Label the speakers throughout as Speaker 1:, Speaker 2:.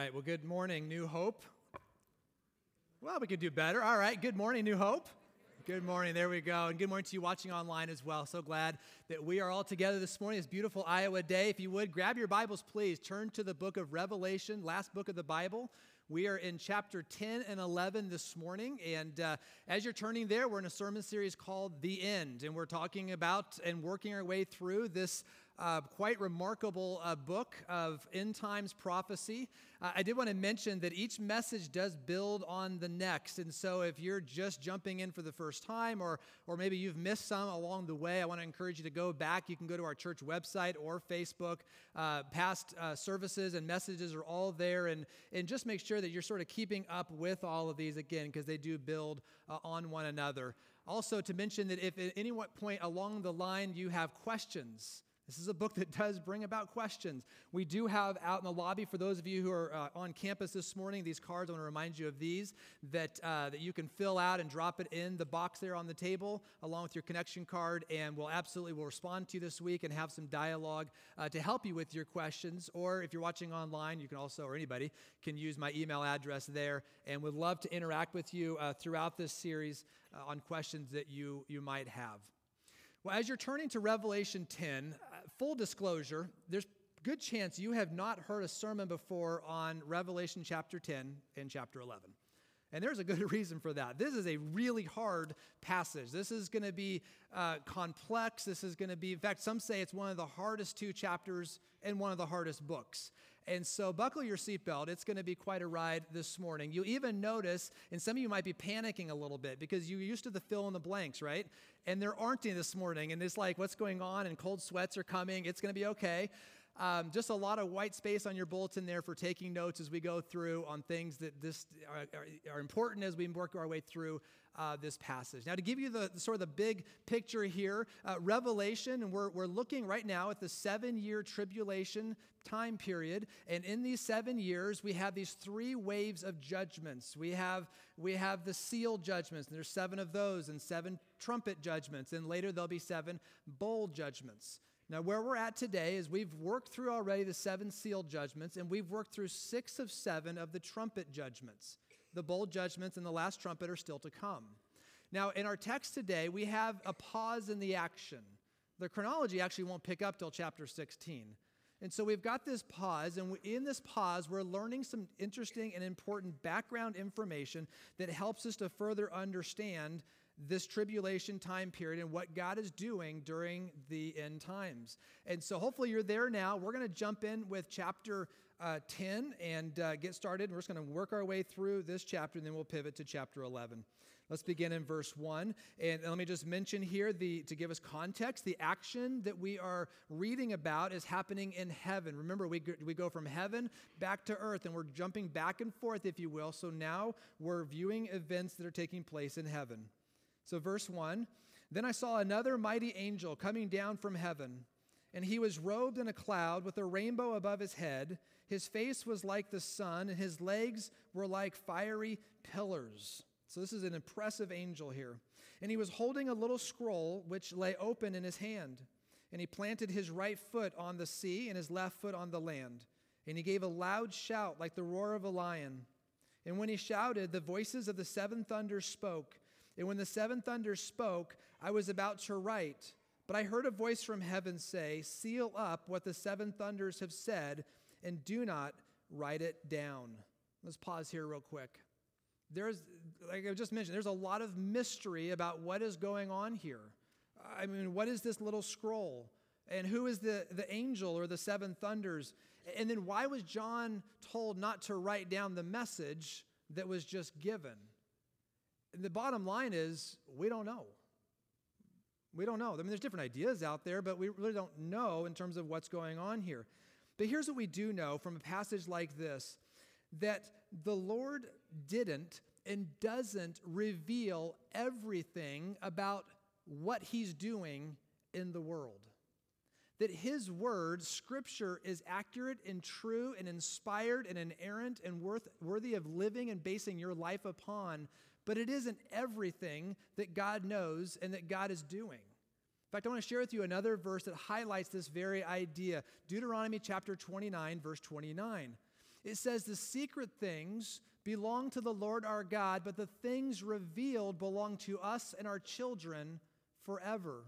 Speaker 1: right. Well, good morning, New Hope. Well, we could do better. All right. Good morning, New Hope. Good morning. There we go. And good morning to you watching online as well. So glad that we are all together this morning. It's beautiful Iowa day. If you would, grab your Bibles, please. Turn to the book of Revelation, last book of the Bible. We are in chapter 10 and 11 this morning. And uh, as you're turning there, we're in a sermon series called The End. And we're talking about and working our way through this uh, quite remarkable uh, book of end times prophecy. Uh, I did want to mention that each message does build on the next. And so if you're just jumping in for the first time or, or maybe you've missed some along the way, I want to encourage you to go back. You can go to our church website or Facebook. Uh, past uh, services and messages are all there. And, and just make sure that you're sort of keeping up with all of these again because they do build uh, on one another. Also, to mention that if at any point along the line you have questions, this is a book that does bring about questions. We do have out in the lobby, for those of you who are uh, on campus this morning, these cards, I want to remind you of these that, uh, that you can fill out and drop it in the box there on the table along with your connection card. And we'll absolutely will respond to you this week and have some dialogue uh, to help you with your questions. Or if you're watching online, you can also, or anybody, can use my email address there. And would love to interact with you uh, throughout this series uh, on questions that you, you might have. Well, as you're turning to Revelation 10, uh, full disclosure, there's good chance you have not heard a sermon before on Revelation chapter 10 and chapter 11. And there's a good reason for that. This is a really hard passage. This is going to be uh, complex. This is going to be, in fact, some say it's one of the hardest two chapters and one of the hardest books. And so, buckle your seatbelt. It's going to be quite a ride this morning. You even notice, and some of you might be panicking a little bit because you're used to the fill in the blanks, right? And there aren't any this morning. And it's like, what's going on? And cold sweats are coming. It's going to be okay. Um, just a lot of white space on your bulletin there for taking notes as we go through on things that this are, are, are important as we work our way through uh, this passage. Now, to give you the, the, sort of the big picture here, uh, Revelation, and we're, we're looking right now at the seven year tribulation time period. And in these seven years, we have these three waves of judgments. We have, we have the seal judgments, and there's seven of those, and seven trumpet judgments, and later there'll be seven bowl judgments. Now, where we're at today is we've worked through already the seven seal judgments, and we've worked through six of seven of the trumpet judgments. The bowl judgments and the last trumpet are still to come. Now, in our text today, we have a pause in the action. The chronology actually won't pick up till chapter 16. And so we've got this pause, and in this pause, we're learning some interesting and important background information that helps us to further understand this tribulation time period and what God is doing during the end times. And so hopefully you're there now. We're going to jump in with chapter uh, 10 and uh, get started. We're just going to work our way through this chapter and then we'll pivot to chapter 11. Let's begin in verse 1. And let me just mention here the to give us context, the action that we are reading about is happening in heaven. Remember, we, we go from heaven back to earth and we're jumping back and forth, if you will. So now we're viewing events that are taking place in heaven. So, verse 1 Then I saw another mighty angel coming down from heaven, and he was robed in a cloud with a rainbow above his head. His face was like the sun, and his legs were like fiery pillars. So, this is an impressive angel here. And he was holding a little scroll which lay open in his hand. And he planted his right foot on the sea and his left foot on the land. And he gave a loud shout like the roar of a lion. And when he shouted, the voices of the seven thunders spoke. And when the seven thunders spoke, I was about to write. But I heard a voice from heaven say, Seal up what the seven thunders have said, and do not write it down. Let's pause here real quick. There's, like I just mentioned, there's a lot of mystery about what is going on here. I mean, what is this little scroll? And who is the, the angel or the seven thunders? And then why was John told not to write down the message that was just given? The bottom line is we don't know. We don't know. I mean, there's different ideas out there, but we really don't know in terms of what's going on here. But here's what we do know from a passage like this that the Lord didn't and doesn't reveal everything about what He's doing in the world. That His Word, Scripture, is accurate and true and inspired and inerrant and worth, worthy of living and basing your life upon but it isn't everything that God knows and that God is doing. In fact, I want to share with you another verse that highlights this very idea Deuteronomy chapter 29, verse 29. It says, The secret things belong to the Lord our God, but the things revealed belong to us and our children forever.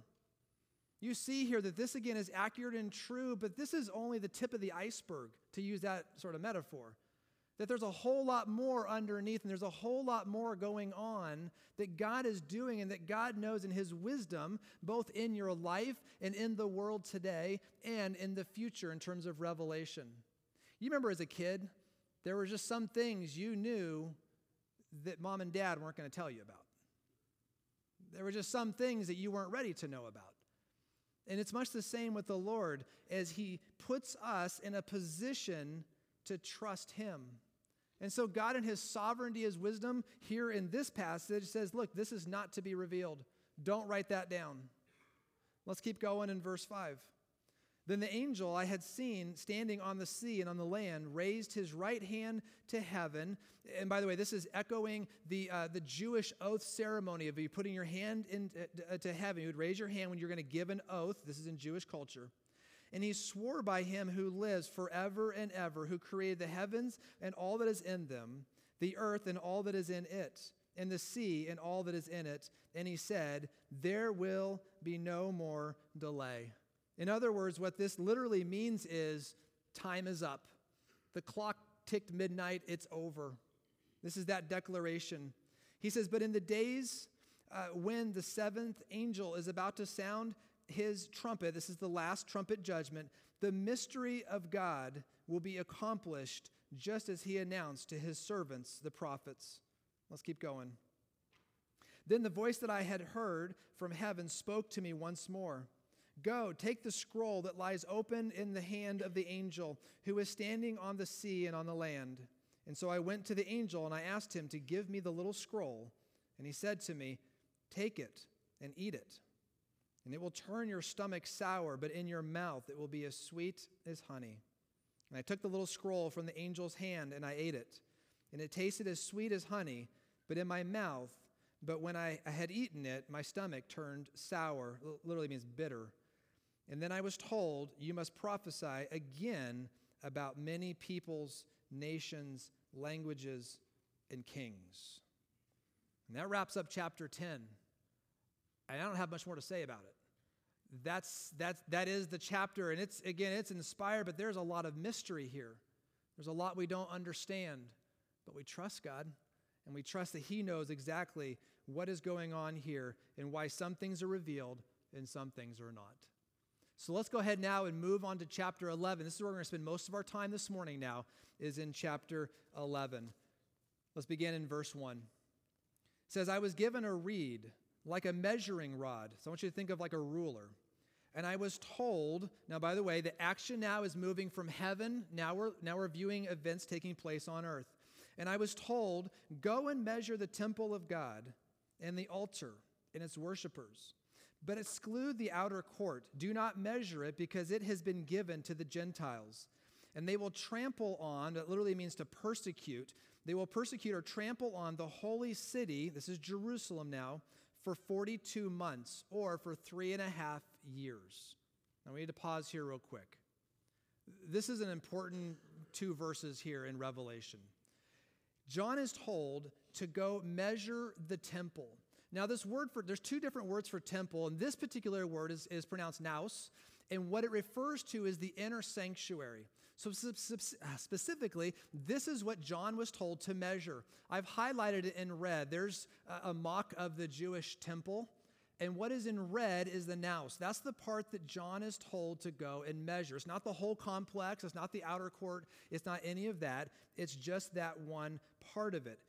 Speaker 1: You see here that this again is accurate and true, but this is only the tip of the iceberg, to use that sort of metaphor. That there's a whole lot more underneath, and there's a whole lot more going on that God is doing, and that God knows in His wisdom, both in your life and in the world today and in the future in terms of revelation. You remember as a kid, there were just some things you knew that mom and dad weren't going to tell you about. There were just some things that you weren't ready to know about. And it's much the same with the Lord as He puts us in a position to trust Him. And so, God, in His sovereignty, His wisdom, here in this passage says, Look, this is not to be revealed. Don't write that down. Let's keep going in verse 5. Then the angel I had seen standing on the sea and on the land raised his right hand to heaven. And by the way, this is echoing the, uh, the Jewish oath ceremony of you putting your hand into uh, heaven. You would raise your hand when you're going to give an oath. This is in Jewish culture. And he swore by him who lives forever and ever, who created the heavens and all that is in them, the earth and all that is in it, and the sea and all that is in it. And he said, There will be no more delay. In other words, what this literally means is time is up. The clock ticked midnight, it's over. This is that declaration. He says, But in the days uh, when the seventh angel is about to sound his trumpet, this is the last trumpet judgment, the mystery of God will be accomplished just as he announced to his servants, the prophets. Let's keep going. Then the voice that I had heard from heaven spoke to me once more. Go, take the scroll that lies open in the hand of the angel who is standing on the sea and on the land. And so I went to the angel and I asked him to give me the little scroll. And he said to me, Take it and eat it. And it will turn your stomach sour, but in your mouth it will be as sweet as honey. And I took the little scroll from the angel's hand and I ate it. And it tasted as sweet as honey, but in my mouth, but when I, I had eaten it, my stomach turned sour, literally means bitter. And then I was told, You must prophesy again about many peoples, nations, languages, and kings. And that wraps up chapter 10. And I don't have much more to say about it. That's, that's, that is the chapter. And it's, again, it's inspired, but there's a lot of mystery here. There's a lot we don't understand, but we trust God. And we trust that He knows exactly what is going on here and why some things are revealed and some things are not. So let's go ahead now and move on to chapter 11. This is where we're going to spend most of our time this morning now, is in chapter 11. Let's begin in verse 1. It says, I was given a reed like a measuring rod. So I want you to think of like a ruler. And I was told, now by the way, the action now is moving from heaven. Now we're, now we're viewing events taking place on earth. And I was told, go and measure the temple of God and the altar and its worshipers but exclude the outer court. Do not measure it because it has been given to the Gentiles. And they will trample on, that literally means to persecute, they will persecute or trample on the holy city, this is Jerusalem now, for 42 months or for three and a half years. Now we need to pause here real quick. This is an important two verses here in Revelation. John is told to go measure the temple. Now, this word for, there's two different words for temple, and this particular word is, is pronounced naos, and what it refers to is the inner sanctuary. So, uh, specifically, this is what John was told to measure. I've highlighted it in red. There's a mock of the Jewish temple, and what is in red is the naos. That's the part that John is told to go and measure. It's not the whole complex, it's not the outer court, it's not any of that. It's just that one part of it.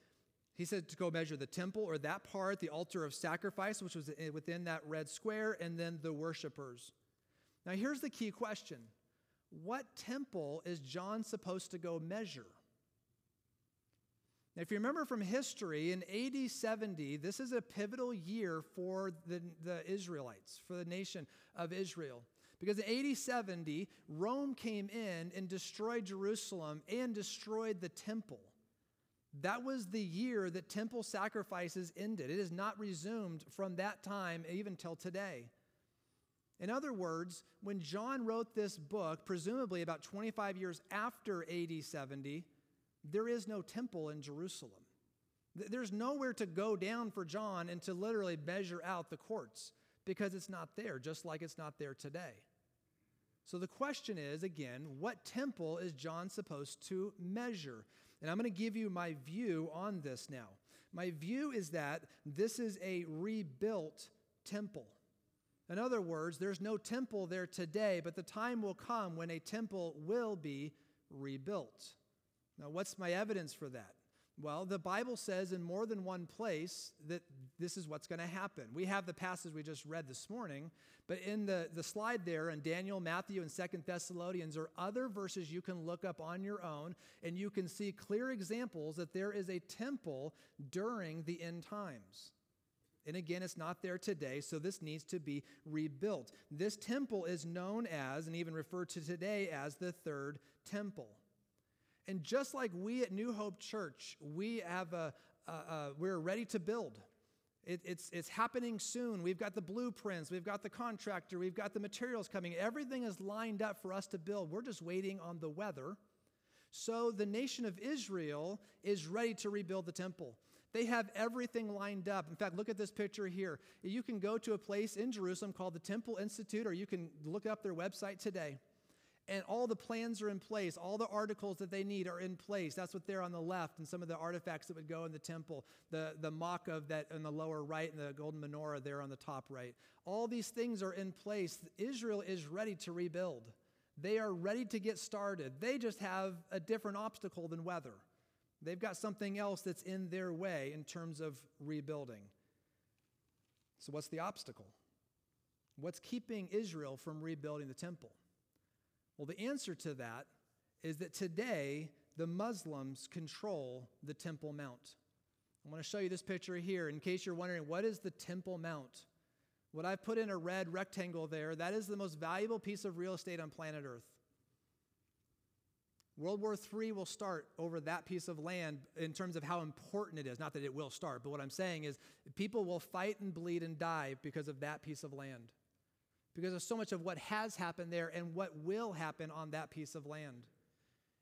Speaker 1: He said to go measure the temple or that part, the altar of sacrifice, which was within that red square, and then the worshipers. Now, here's the key question What temple is John supposed to go measure? Now, if you remember from history, in AD 70, this is a pivotal year for the, the Israelites, for the nation of Israel. Because in AD 70, Rome came in and destroyed Jerusalem and destroyed the temple. That was the year that temple sacrifices ended. It has not resumed from that time even till today. In other words, when John wrote this book, presumably about 25 years after AD 70, there is no temple in Jerusalem. There's nowhere to go down for John and to literally measure out the courts because it's not there, just like it's not there today. So the question is again, what temple is John supposed to measure? And I'm going to give you my view on this now. My view is that this is a rebuilt temple. In other words, there's no temple there today, but the time will come when a temple will be rebuilt. Now, what's my evidence for that? Well, the Bible says in more than one place that this is what's going to happen. We have the passage we just read this morning, but in the, the slide there in Daniel, Matthew, and Second Thessalonians are other verses you can look up on your own, and you can see clear examples that there is a temple during the end times. And again, it's not there today, so this needs to be rebuilt. This temple is known as, and even referred to today as, the third temple. And just like we at New Hope Church, we have a, a, a we're ready to build. It, it's, it's happening soon. We've got the blueprints, we've got the contractor, we've got the materials coming. Everything is lined up for us to build. We're just waiting on the weather. So the nation of Israel is ready to rebuild the temple. They have everything lined up. In fact, look at this picture here. You can go to a place in Jerusalem called the Temple Institute, or you can look up their website today and all the plans are in place. All the articles that they need are in place. That's what they're on the left, and some of the artifacts that would go in the temple. The, the mock of that in the lower right, and the golden menorah there on the top right. All these things are in place. Israel is ready to rebuild. They are ready to get started. They just have a different obstacle than weather. They've got something else that's in their way in terms of rebuilding. So, what's the obstacle? What's keeping Israel from rebuilding the temple? Well, the answer to that is that today the Muslims control the Temple Mount. I want to show you this picture here in case you're wondering what is the Temple Mount? What I've put in a red rectangle there, that is the most valuable piece of real estate on planet Earth. World War III will start over that piece of land in terms of how important it is. Not that it will start, but what I'm saying is people will fight and bleed and die because of that piece of land because of so much of what has happened there and what will happen on that piece of land.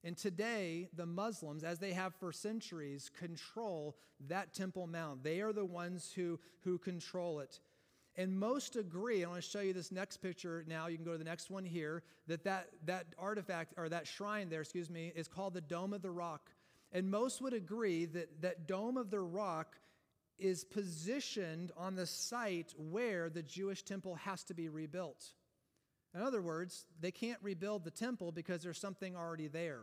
Speaker 1: And today, the Muslims, as they have for centuries, control that Temple Mount. They are the ones who, who control it. And most agree, I want to show you this next picture now, you can go to the next one here, that that, that artifact, or that shrine there, excuse me, is called the Dome of the Rock. And most would agree that that Dome of the Rock is positioned on the site where the Jewish temple has to be rebuilt. In other words, they can't rebuild the temple because there's something already there.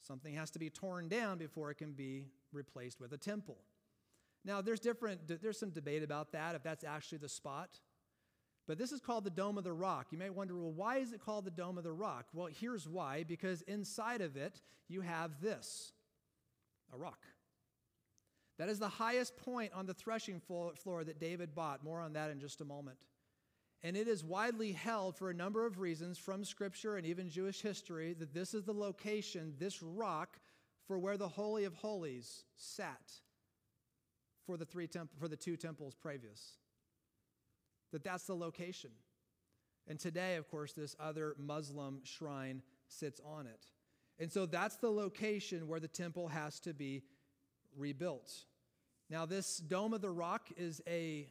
Speaker 1: Something has to be torn down before it can be replaced with a temple. Now, there's different there's some debate about that if that's actually the spot. But this is called the Dome of the Rock. You may wonder, well, why is it called the Dome of the Rock? Well, here's why because inside of it, you have this a rock. That is the highest point on the threshing floor that David bought. More on that in just a moment. And it is widely held for a number of reasons from Scripture and even Jewish history that this is the location, this rock, for where the Holy of Holies sat for the, three temp- for the two temples previous. That that's the location. And today, of course, this other Muslim shrine sits on it. And so that's the location where the temple has to be rebuilt. Now, this Dome of the Rock is a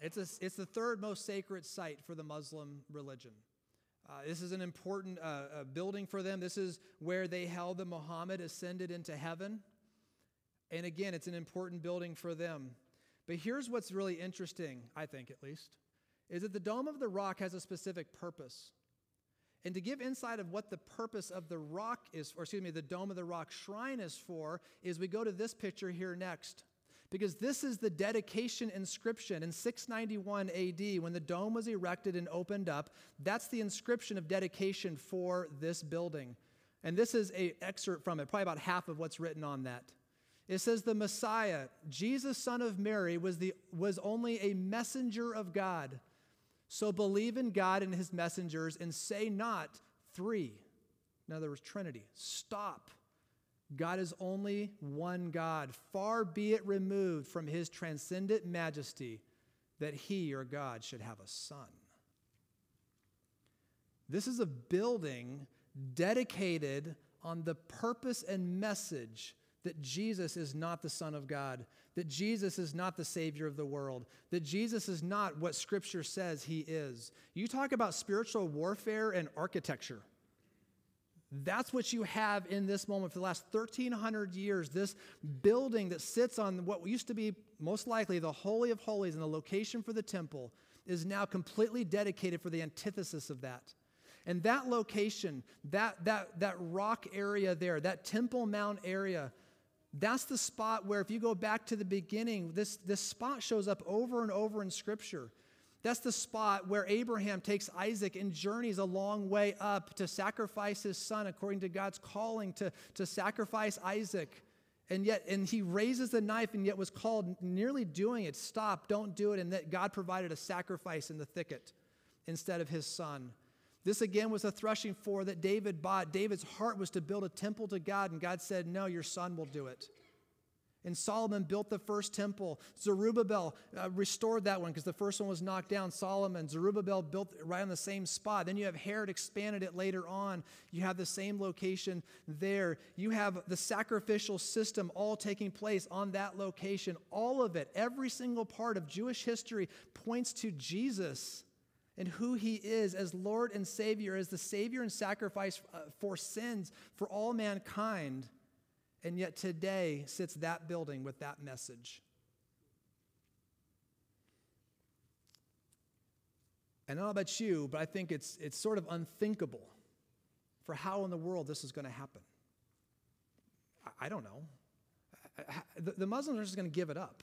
Speaker 1: it's, a, it's the third most sacred site for the Muslim religion. Uh, this is an important uh, uh, building for them. This is where they held the Muhammad ascended into heaven. And again, it's an important building for them. But here's what's really interesting, I think at least, is that the Dome of the Rock has a specific purpose. And to give insight of what the purpose of the rock is, or excuse me, the Dome of the Rock shrine is for, is we go to this picture here next. Because this is the dedication inscription in 691 AD when the dome was erected and opened up. That's the inscription of dedication for this building. And this is an excerpt from it, probably about half of what's written on that. It says, The Messiah, Jesus, son of Mary, was, the, was only a messenger of God so believe in God and his messengers and say not three. In other words, Trinity. Stop. God is only one God. Far be it removed from his transcendent majesty that he or God should have a son. This is a building dedicated on the purpose and message that Jesus is not the Son of God, that Jesus is not the Savior of the world, that Jesus is not what Scripture says he is. You talk about spiritual warfare and architecture. That's what you have in this moment for the last 1,300 years. This building that sits on what used to be most likely the Holy of Holies and the location for the temple is now completely dedicated for the antithesis of that. And that location, that, that, that rock area there, that Temple Mount area, that's the spot where, if you go back to the beginning, this, this spot shows up over and over in Scripture. That's the spot where Abraham takes Isaac and journeys a long way up to sacrifice his son according to God's calling to, to sacrifice Isaac. And yet, and he raises the knife and yet was called nearly doing it. Stop, don't do it. And that God provided a sacrifice in the thicket instead of his son. This again was a threshing floor that David bought. David's heart was to build a temple to God, and God said, No, your son will do it. And Solomon built the first temple. Zerubbabel uh, restored that one because the first one was knocked down. Solomon, Zerubbabel built right on the same spot. Then you have Herod expanded it later on. You have the same location there. You have the sacrificial system all taking place on that location. All of it, every single part of Jewish history points to Jesus and who he is as Lord and Savior, as the Savior and sacrifice uh, for sins for all mankind. And yet today sits that building with that message. And I don't know about you, but I think it's, it's sort of unthinkable for how in the world this is going to happen. I, I don't know. The, the Muslims are just going to give it up.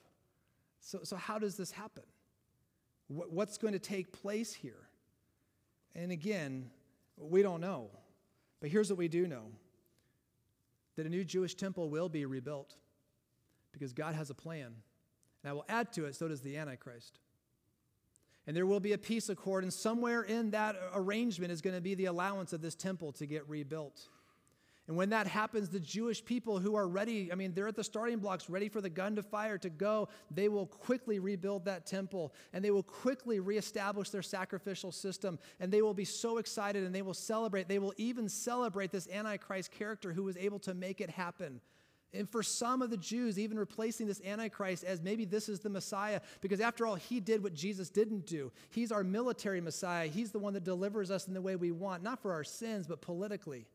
Speaker 1: So, so, how does this happen? What, what's going to take place here? And again, we don't know. But here's what we do know that a new Jewish temple will be rebuilt because God has a plan. And I will add to it, so does the Antichrist. And there will be a peace accord, and somewhere in that arrangement is going to be the allowance of this temple to get rebuilt. And when that happens, the Jewish people who are ready, I mean, they're at the starting blocks, ready for the gun to fire to go, they will quickly rebuild that temple and they will quickly reestablish their sacrificial system. And they will be so excited and they will celebrate. They will even celebrate this Antichrist character who was able to make it happen. And for some of the Jews, even replacing this Antichrist as maybe this is the Messiah, because after all, he did what Jesus didn't do. He's our military Messiah. He's the one that delivers us in the way we want, not for our sins, but politically.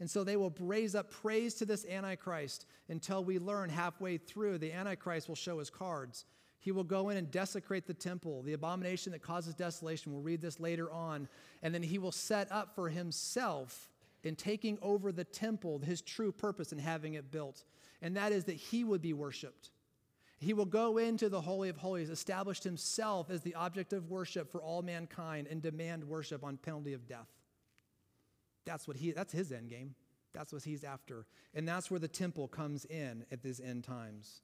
Speaker 1: And so they will raise up praise to this Antichrist until we learn halfway through the Antichrist will show his cards. He will go in and desecrate the temple, the abomination that causes desolation. We'll read this later on. And then he will set up for himself in taking over the temple his true purpose in having it built. And that is that he would be worshiped. He will go into the Holy of Holies, established himself as the object of worship for all mankind, and demand worship on penalty of death. That's what he that's his end game. That's what he's after. And that's where the temple comes in at these end times.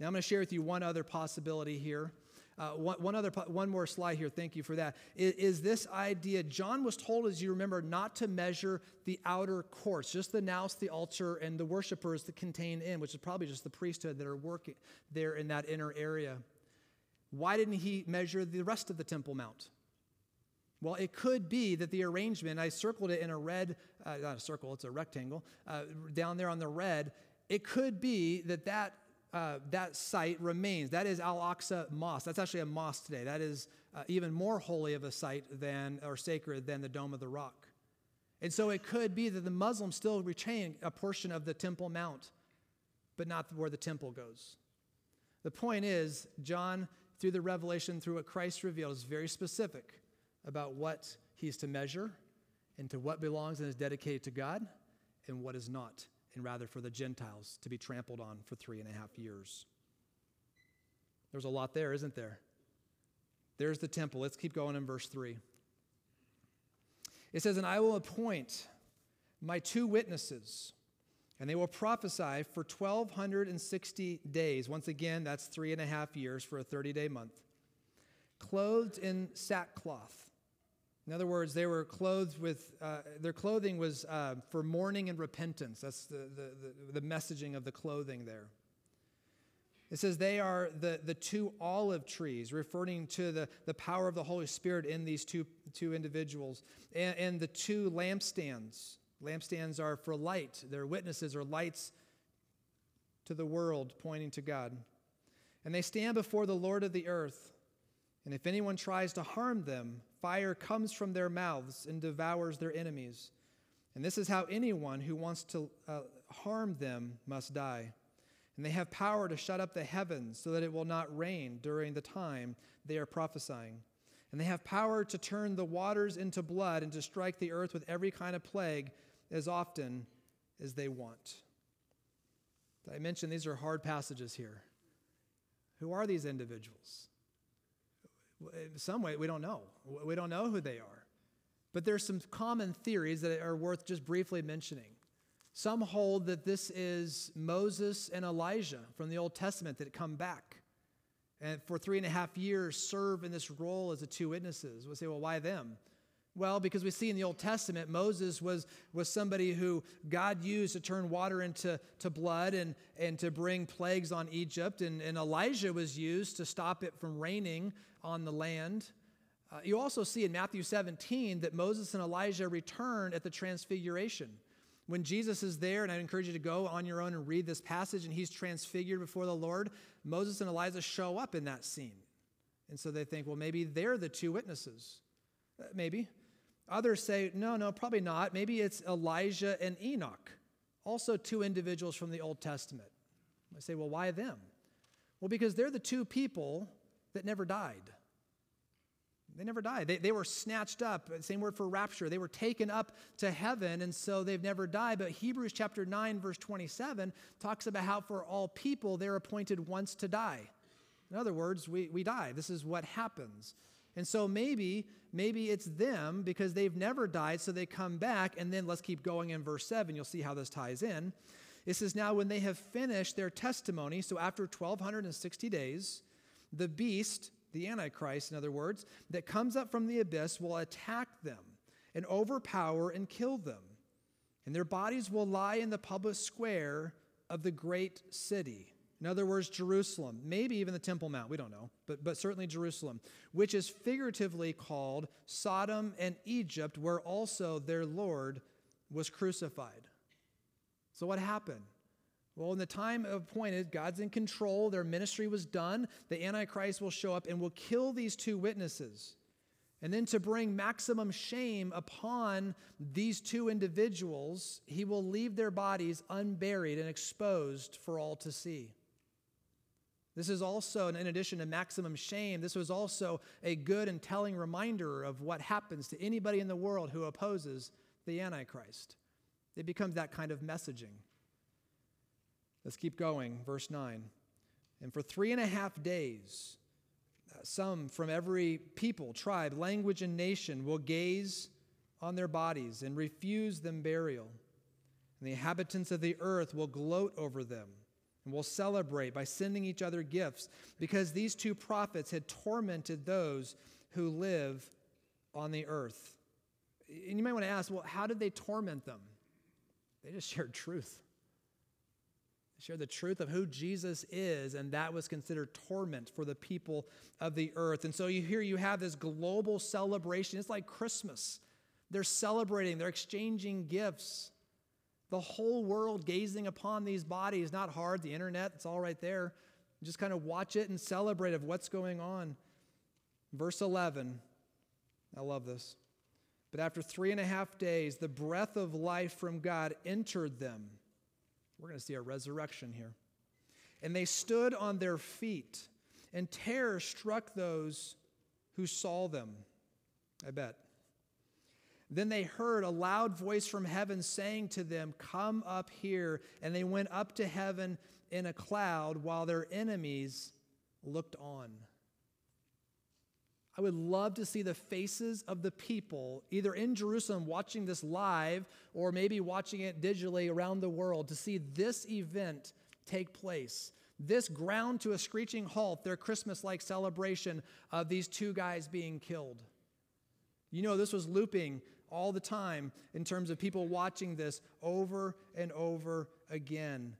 Speaker 1: Now I'm going to share with you one other possibility here. Uh, one, one, other one more slide here. Thank you for that. Is, is, this idea? John was told, as you remember, not to measure the outer courts, just the naos, the altar, and the worshipers that contain in, which is probably just the priesthood that are working there in that inner area. Why didn't he measure the rest of the Temple Mount? Well, it could be that the arrangement, I circled it in a red, uh, not a circle, it's a rectangle, uh, down there on the red. It could be that that, uh, that site remains. That is Al Aqsa Mosque. That's actually a mosque today. That is uh, even more holy of a site than, or sacred than the Dome of the Rock. And so it could be that the Muslims still retain a portion of the Temple Mount, but not where the temple goes. The point is, John, through the revelation, through what Christ revealed, is very specific about what he's to measure and to what belongs and is dedicated to God and what is not, and rather for the Gentiles to be trampled on for three and a half years. There's a lot there, isn't there? There's the temple. Let's keep going in verse 3. It says, And I will appoint my two witnesses, and they will prophesy for 1,260 days. Once again, that's three and a half years for a 30 day month, clothed in sackcloth in other words, they were clothed with, uh, their clothing was uh, for mourning and repentance. That's the, the, the, the, messaging of the clothing there. It says they are the, the two olive trees, referring to the, the power of the Holy Spirit in these two, two individuals, and, and the two lampstands. Lampstands are for light, they're witnesses or lights to the world, pointing to God. And they stand before the Lord of the earth. And if anyone tries to harm them, fire comes from their mouths and devours their enemies. And this is how anyone who wants to uh, harm them must die. And they have power to shut up the heavens so that it will not rain during the time they are prophesying. And they have power to turn the waters into blood and to strike the earth with every kind of plague as often as they want. I mentioned these are hard passages here. Who are these individuals? In some way, we don't know. We don't know who they are. But there's some common theories that are worth just briefly mentioning. Some hold that this is Moses and Elijah from the Old Testament that come back and for three and a half years serve in this role as the two witnesses. We'll say, well, why them? Well, because we see in the Old Testament, Moses was, was somebody who God used to turn water into to blood and, and to bring plagues on Egypt. And, and Elijah was used to stop it from raining on the land. Uh, you also see in Matthew 17 that Moses and Elijah return at the transfiguration. When Jesus is there, and I encourage you to go on your own and read this passage, and he's transfigured before the Lord, Moses and Elijah show up in that scene. And so they think, well, maybe they're the two witnesses. Uh, maybe. Others say, no, no, probably not. Maybe it's Elijah and Enoch, also two individuals from the Old Testament. I say, well, why them? Well, because they're the two people that never died. They never died. They, they were snatched up. Same word for rapture. They were taken up to heaven, and so they've never died. But Hebrews chapter 9, verse 27 talks about how for all people they're appointed once to die. In other words, we, we die. This is what happens. And so maybe, maybe it's them because they've never died, so they come back. And then let's keep going in verse 7. You'll see how this ties in. It says, Now when they have finished their testimony, so after 1260 days, the beast, the Antichrist, in other words, that comes up from the abyss will attack them and overpower and kill them. And their bodies will lie in the public square of the great city in other words, Jerusalem, maybe even the Temple Mount, we don't know, but, but certainly Jerusalem, which is figuratively called Sodom and Egypt, where also their Lord was crucified. So, what happened? Well, in the time appointed, God's in control, their ministry was done. The Antichrist will show up and will kill these two witnesses. And then to bring maximum shame upon these two individuals, he will leave their bodies unburied and exposed for all to see. This is also, in addition to maximum shame, this was also a good and telling reminder of what happens to anybody in the world who opposes the Antichrist. It becomes that kind of messaging. Let's keep going. Verse 9. And for three and a half days, uh, some from every people, tribe, language, and nation will gaze on their bodies and refuse them burial. And the inhabitants of the earth will gloat over them and we'll celebrate by sending each other gifts because these two prophets had tormented those who live on the earth. And you might want to ask, well, how did they torment them? They just shared truth. They shared the truth of who Jesus is, and that was considered torment for the people of the earth. And so you hear you have this global celebration. It's like Christmas. They're celebrating, they're exchanging gifts. The whole world gazing upon these bodies, not hard, the internet, it's all right there. Just kind of watch it and celebrate of what's going on. Verse 11, I love this. But after three and a half days, the breath of life from God entered them. We're going to see a resurrection here. And they stood on their feet, and terror struck those who saw them. I bet. Then they heard a loud voice from heaven saying to them, Come up here. And they went up to heaven in a cloud while their enemies looked on. I would love to see the faces of the people, either in Jerusalem watching this live or maybe watching it digitally around the world, to see this event take place. This ground to a screeching halt, their Christmas like celebration of these two guys being killed. You know, this was looping all the time in terms of people watching this over and over again.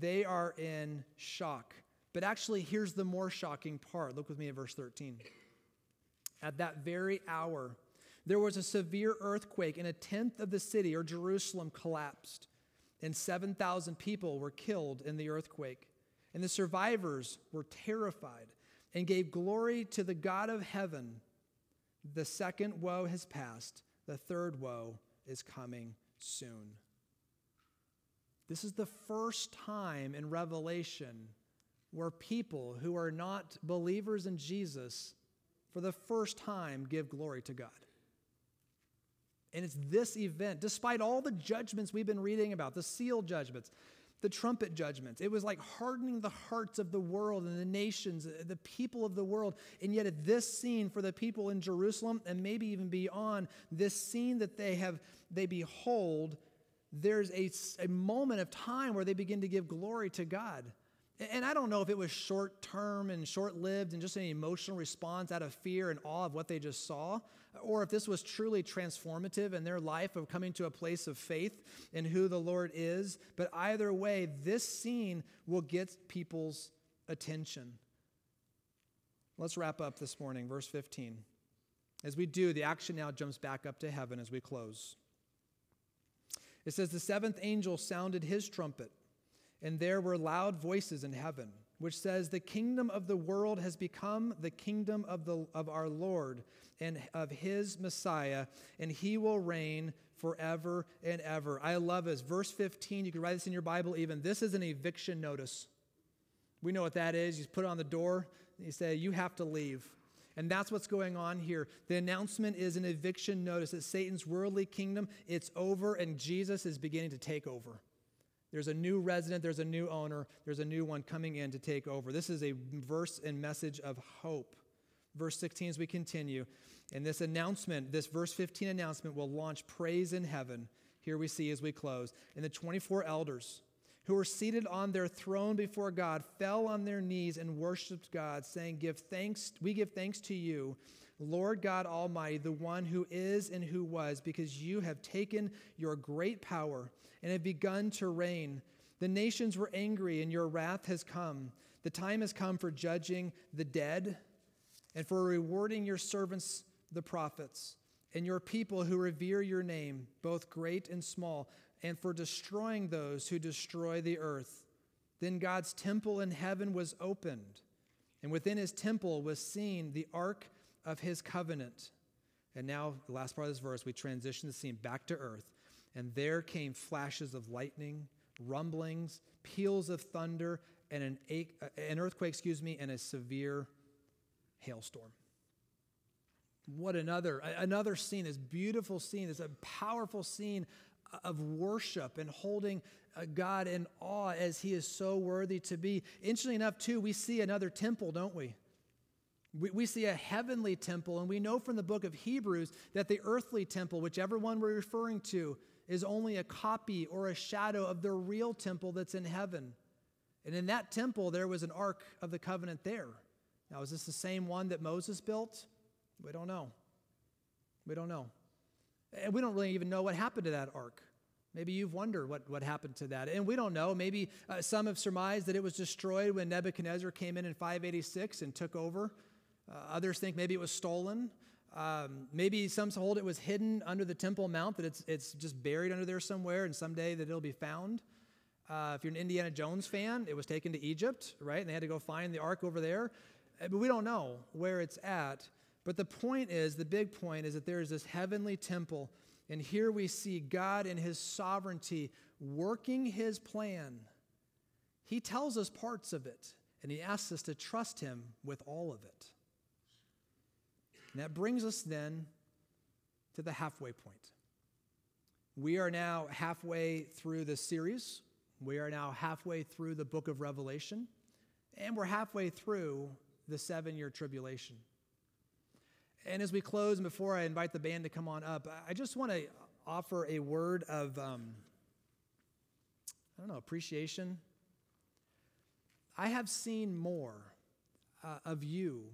Speaker 1: They are in shock. But actually, here's the more shocking part. Look with me at verse 13. At that very hour, there was a severe earthquake, and a tenth of the city or Jerusalem collapsed, and 7,000 people were killed in the earthquake. And the survivors were terrified and gave glory to the God of heaven. The second woe has passed, the third woe is coming soon. This is the first time in Revelation where people who are not believers in Jesus, for the first time, give glory to God. And it's this event, despite all the judgments we've been reading about, the seal judgments, the trumpet judgments, it was like hardening the hearts of the world and the nations, the people of the world. And yet, at this scene for the people in Jerusalem and maybe even beyond, this scene that they have, they behold, there's a, a moment of time where they begin to give glory to God. And I don't know if it was short term and short lived and just an emotional response out of fear and awe of what they just saw, or if this was truly transformative in their life of coming to a place of faith in who the Lord is. But either way, this scene will get people's attention. Let's wrap up this morning, verse 15. As we do, the action now jumps back up to heaven as we close. It says, The seventh angel sounded his trumpet and there were loud voices in heaven, which says, The kingdom of the world has become the kingdom of, the, of our Lord and of his Messiah, and he will reign forever and ever. I love this. Verse 15, you can write this in your Bible even. This is an eviction notice. We know what that is. You put it on the door, you say, You have to leave. And that's what's going on here. The announcement is an eviction notice that Satan's worldly kingdom, it's over and Jesus is beginning to take over. There's a new resident, there's a new owner, there's a new one coming in to take over. This is a verse and message of hope. Verse 16, as we continue, and this announcement, this verse 15 announcement, will launch praise in heaven. Here we see as we close. And the 24 elders who were seated on their throne before God fell on their knees and worshiped God, saying, Give thanks, we give thanks to you, Lord God Almighty, the one who is and who was, because you have taken your great power and have begun to reign. The nations were angry, and your wrath has come. The time has come for judging the dead and for rewarding your servants, the prophets, and your people who revere your name, both great and small, and for destroying those who destroy the earth. Then God's temple in heaven was opened, and within his temple was seen the ark of his covenant. And now, the last part of this verse, we transition the scene back to earth. And there came flashes of lightning, rumblings, peals of thunder, and an, an earthquake, excuse me, and a severe hailstorm. What another, another scene, this beautiful scene, this a powerful scene of worship and holding uh, God in awe as he is so worthy to be. Interestingly enough, too, we see another temple, don't we? We, we see a heavenly temple, and we know from the book of Hebrews that the earthly temple, whichever one we're referring to, is only a copy or a shadow of the real temple that's in heaven. And in that temple, there was an ark of the covenant there. Now, is this the same one that Moses built? We don't know. We don't know. And we don't really even know what happened to that ark. Maybe you've wondered what, what happened to that. And we don't know. Maybe uh, some have surmised that it was destroyed when Nebuchadnezzar came in in 586 and took over. Uh, others think maybe it was stolen. Um, maybe some hold it was hidden under the Temple Mount, that it's, it's just buried under there somewhere, and someday that it'll be found. Uh, if you're an Indiana Jones fan, it was taken to Egypt, right? And they had to go find the ark over there. Uh, but we don't know where it's at. But the point is, the big point is that there is this heavenly temple, and here we see God in his sovereignty working his plan. He tells us parts of it, and he asks us to trust him with all of it. And that brings us then to the halfway point. We are now halfway through this series. We are now halfway through the book of Revelation. And we're halfway through the seven year tribulation. And as we close, and before I invite the band to come on up, I just want to offer a word of, um, I don't know, appreciation. I have seen more uh, of you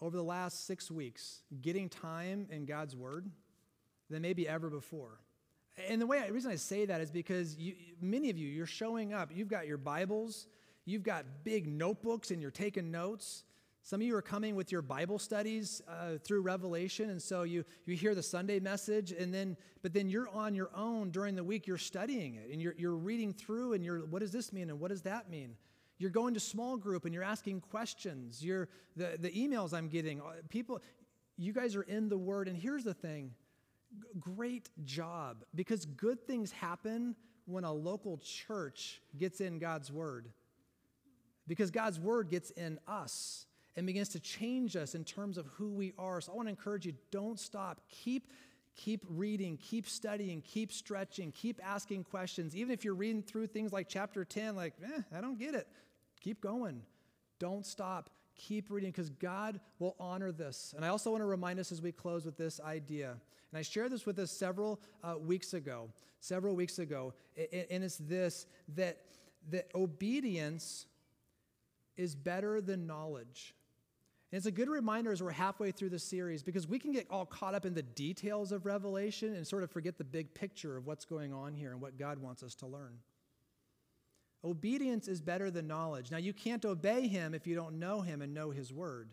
Speaker 1: over the last six weeks getting time in God's Word than maybe ever before. And the way the reason I say that is because you, many of you, you're showing up. You've got your Bibles, you've got big notebooks, and you're taking notes. Some of you are coming with your Bible studies uh, through Revelation, and so you, you hear the Sunday message, and then but then you're on your own during the week. You're studying it, and you're, you're reading through, and you're what does this mean, and what does that mean? You're going to small group, and you're asking questions. You're the the emails I'm getting, uh, people, you guys are in the Word, and here's the thing: great job, because good things happen when a local church gets in God's Word, because God's Word gets in us and begins to change us in terms of who we are. So I want to encourage you don't stop. Keep keep reading, keep studying, keep stretching, keep asking questions. Even if you're reading through things like chapter 10 like, "Eh, I don't get it." Keep going. Don't stop. Keep reading because God will honor this. And I also want to remind us as we close with this idea. And I shared this with us several uh, weeks ago. Several weeks ago, and it's this that that obedience is better than knowledge. And it's a good reminder as we're halfway through the series because we can get all caught up in the details of Revelation and sort of forget the big picture of what's going on here and what God wants us to learn. Obedience is better than knowledge. Now, you can't obey Him if you don't know Him and know His Word.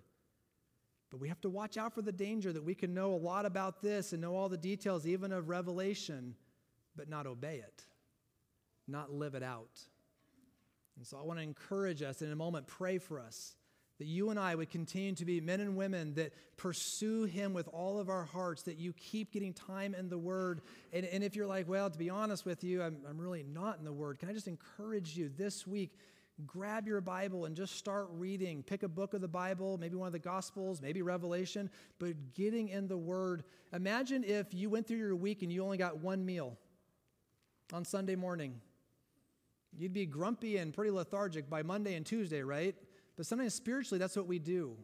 Speaker 1: But we have to watch out for the danger that we can know a lot about this and know all the details, even of Revelation, but not obey it, not live it out. And so I want to encourage us in a moment, pray for us that you and I would continue to be men and women that pursue Him with all of our hearts, that you keep getting time in the Word. And, and if you're like, well, to be honest with you, I'm, I'm really not in the Word, can I just encourage you this week? Grab your Bible and just start reading. Pick a book of the Bible, maybe one of the Gospels, maybe Revelation, but getting in the Word. Imagine if you went through your week and you only got one meal on Sunday morning. You'd be grumpy and pretty lethargic by Monday and Tuesday, right? But sometimes spiritually, that's what we do.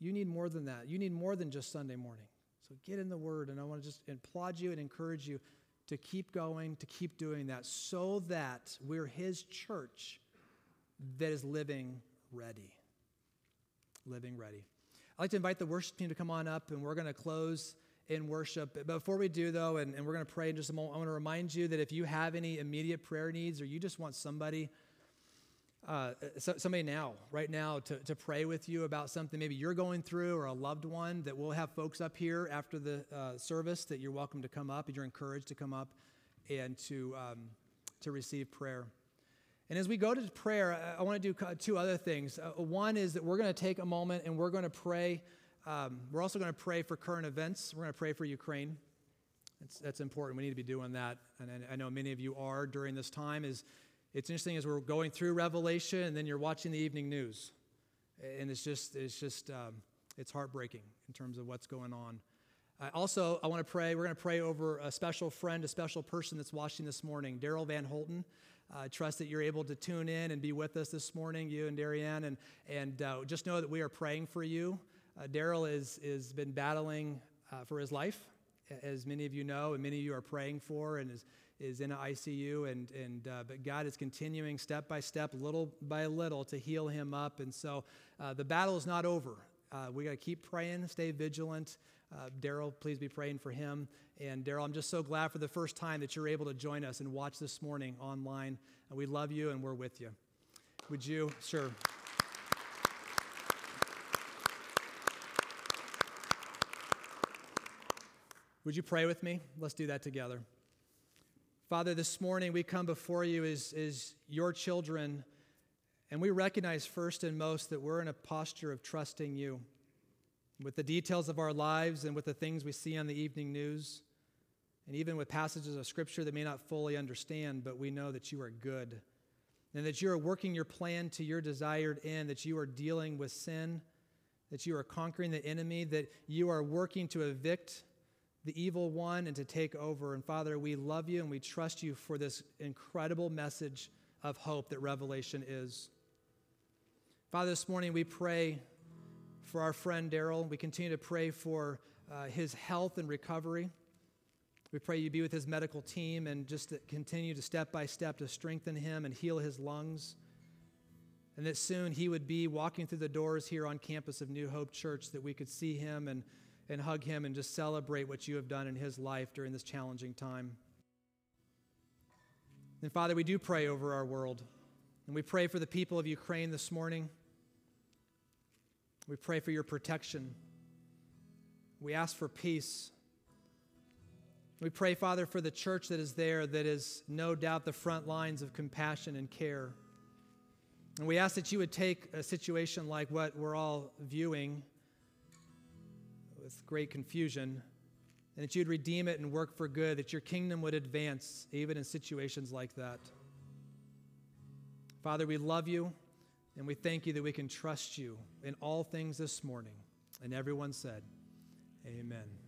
Speaker 1: You need more than that. You need more than just Sunday morning. So get in the Word, and I want to just applaud you and encourage you to keep going, to keep doing that, so that we're His church that is living ready. Living ready. I'd like to invite the worship team to come on up, and we're going to close in worship. But before we do, though, and, and we're going to pray in just a moment, I want to remind you that if you have any immediate prayer needs or you just want somebody, uh, so, somebody now, right now, to, to pray with you about something maybe you're going through or a loved one, that we'll have folks up here after the uh, service that you're welcome to come up and you're encouraged to come up and to, um, to receive prayer. And as we go to prayer, I, I want to do two other things. Uh, one is that we're going to take a moment and we're going to pray. Um, we're also going to pray for current events. We're going to pray for Ukraine. That's, that's important. We need to be doing that. And I, I know many of you are during this time. Is it's interesting as we're going through Revelation and then you're watching the evening news. And it's just, it's just, um, it's heartbreaking in terms of what's going on. Uh, also, I want to pray. We're going to pray over a special friend, a special person that's watching this morning, Daryl Van Holten. Uh, trust that you're able to tune in and be with us this morning, you and Darianne, and, and uh, just know that we are praying for you. Uh, Daryl is, is been battling uh, for his life, as many of you know, and many of you are praying for, and is is in an ICU, and, and uh, but God is continuing step by step, little by little, to heal him up. And so uh, the battle is not over. Uh, we got to keep praying, stay vigilant. Uh, Daryl, please be praying for him. And Daryl, I'm just so glad for the first time that you're able to join us and watch this morning online. And we love you and we're with you. Would you? Sure. Would you pray with me? Let's do that together. Father, this morning we come before you as, as your children, and we recognize first and most that we're in a posture of trusting you with the details of our lives and with the things we see on the evening news, and even with passages of Scripture that may not fully understand, but we know that you are good and that you are working your plan to your desired end, that you are dealing with sin, that you are conquering the enemy, that you are working to evict the evil one and to take over. And Father, we love you and we trust you for this incredible message of hope that Revelation is. Father, this morning we pray for our friend Daryl. We continue to pray for uh, his health and recovery. We pray you be with his medical team and just to continue to step by step to strengthen him and heal his lungs. And that soon he would be walking through the doors here on campus of New Hope Church, that we could see him and and hug him and just celebrate what you have done in his life during this challenging time. And Father, we do pray over our world. And we pray for the people of Ukraine this morning. We pray for your protection. We ask for peace. We pray, Father, for the church that is there, that is no doubt the front lines of compassion and care. And we ask that you would take a situation like what we're all viewing with great confusion, and that you'd redeem it and work for good, that your kingdom would advance even in situations like that. Father, we love you, and we thank you that we can trust you in all things this morning. And everyone said, Amen.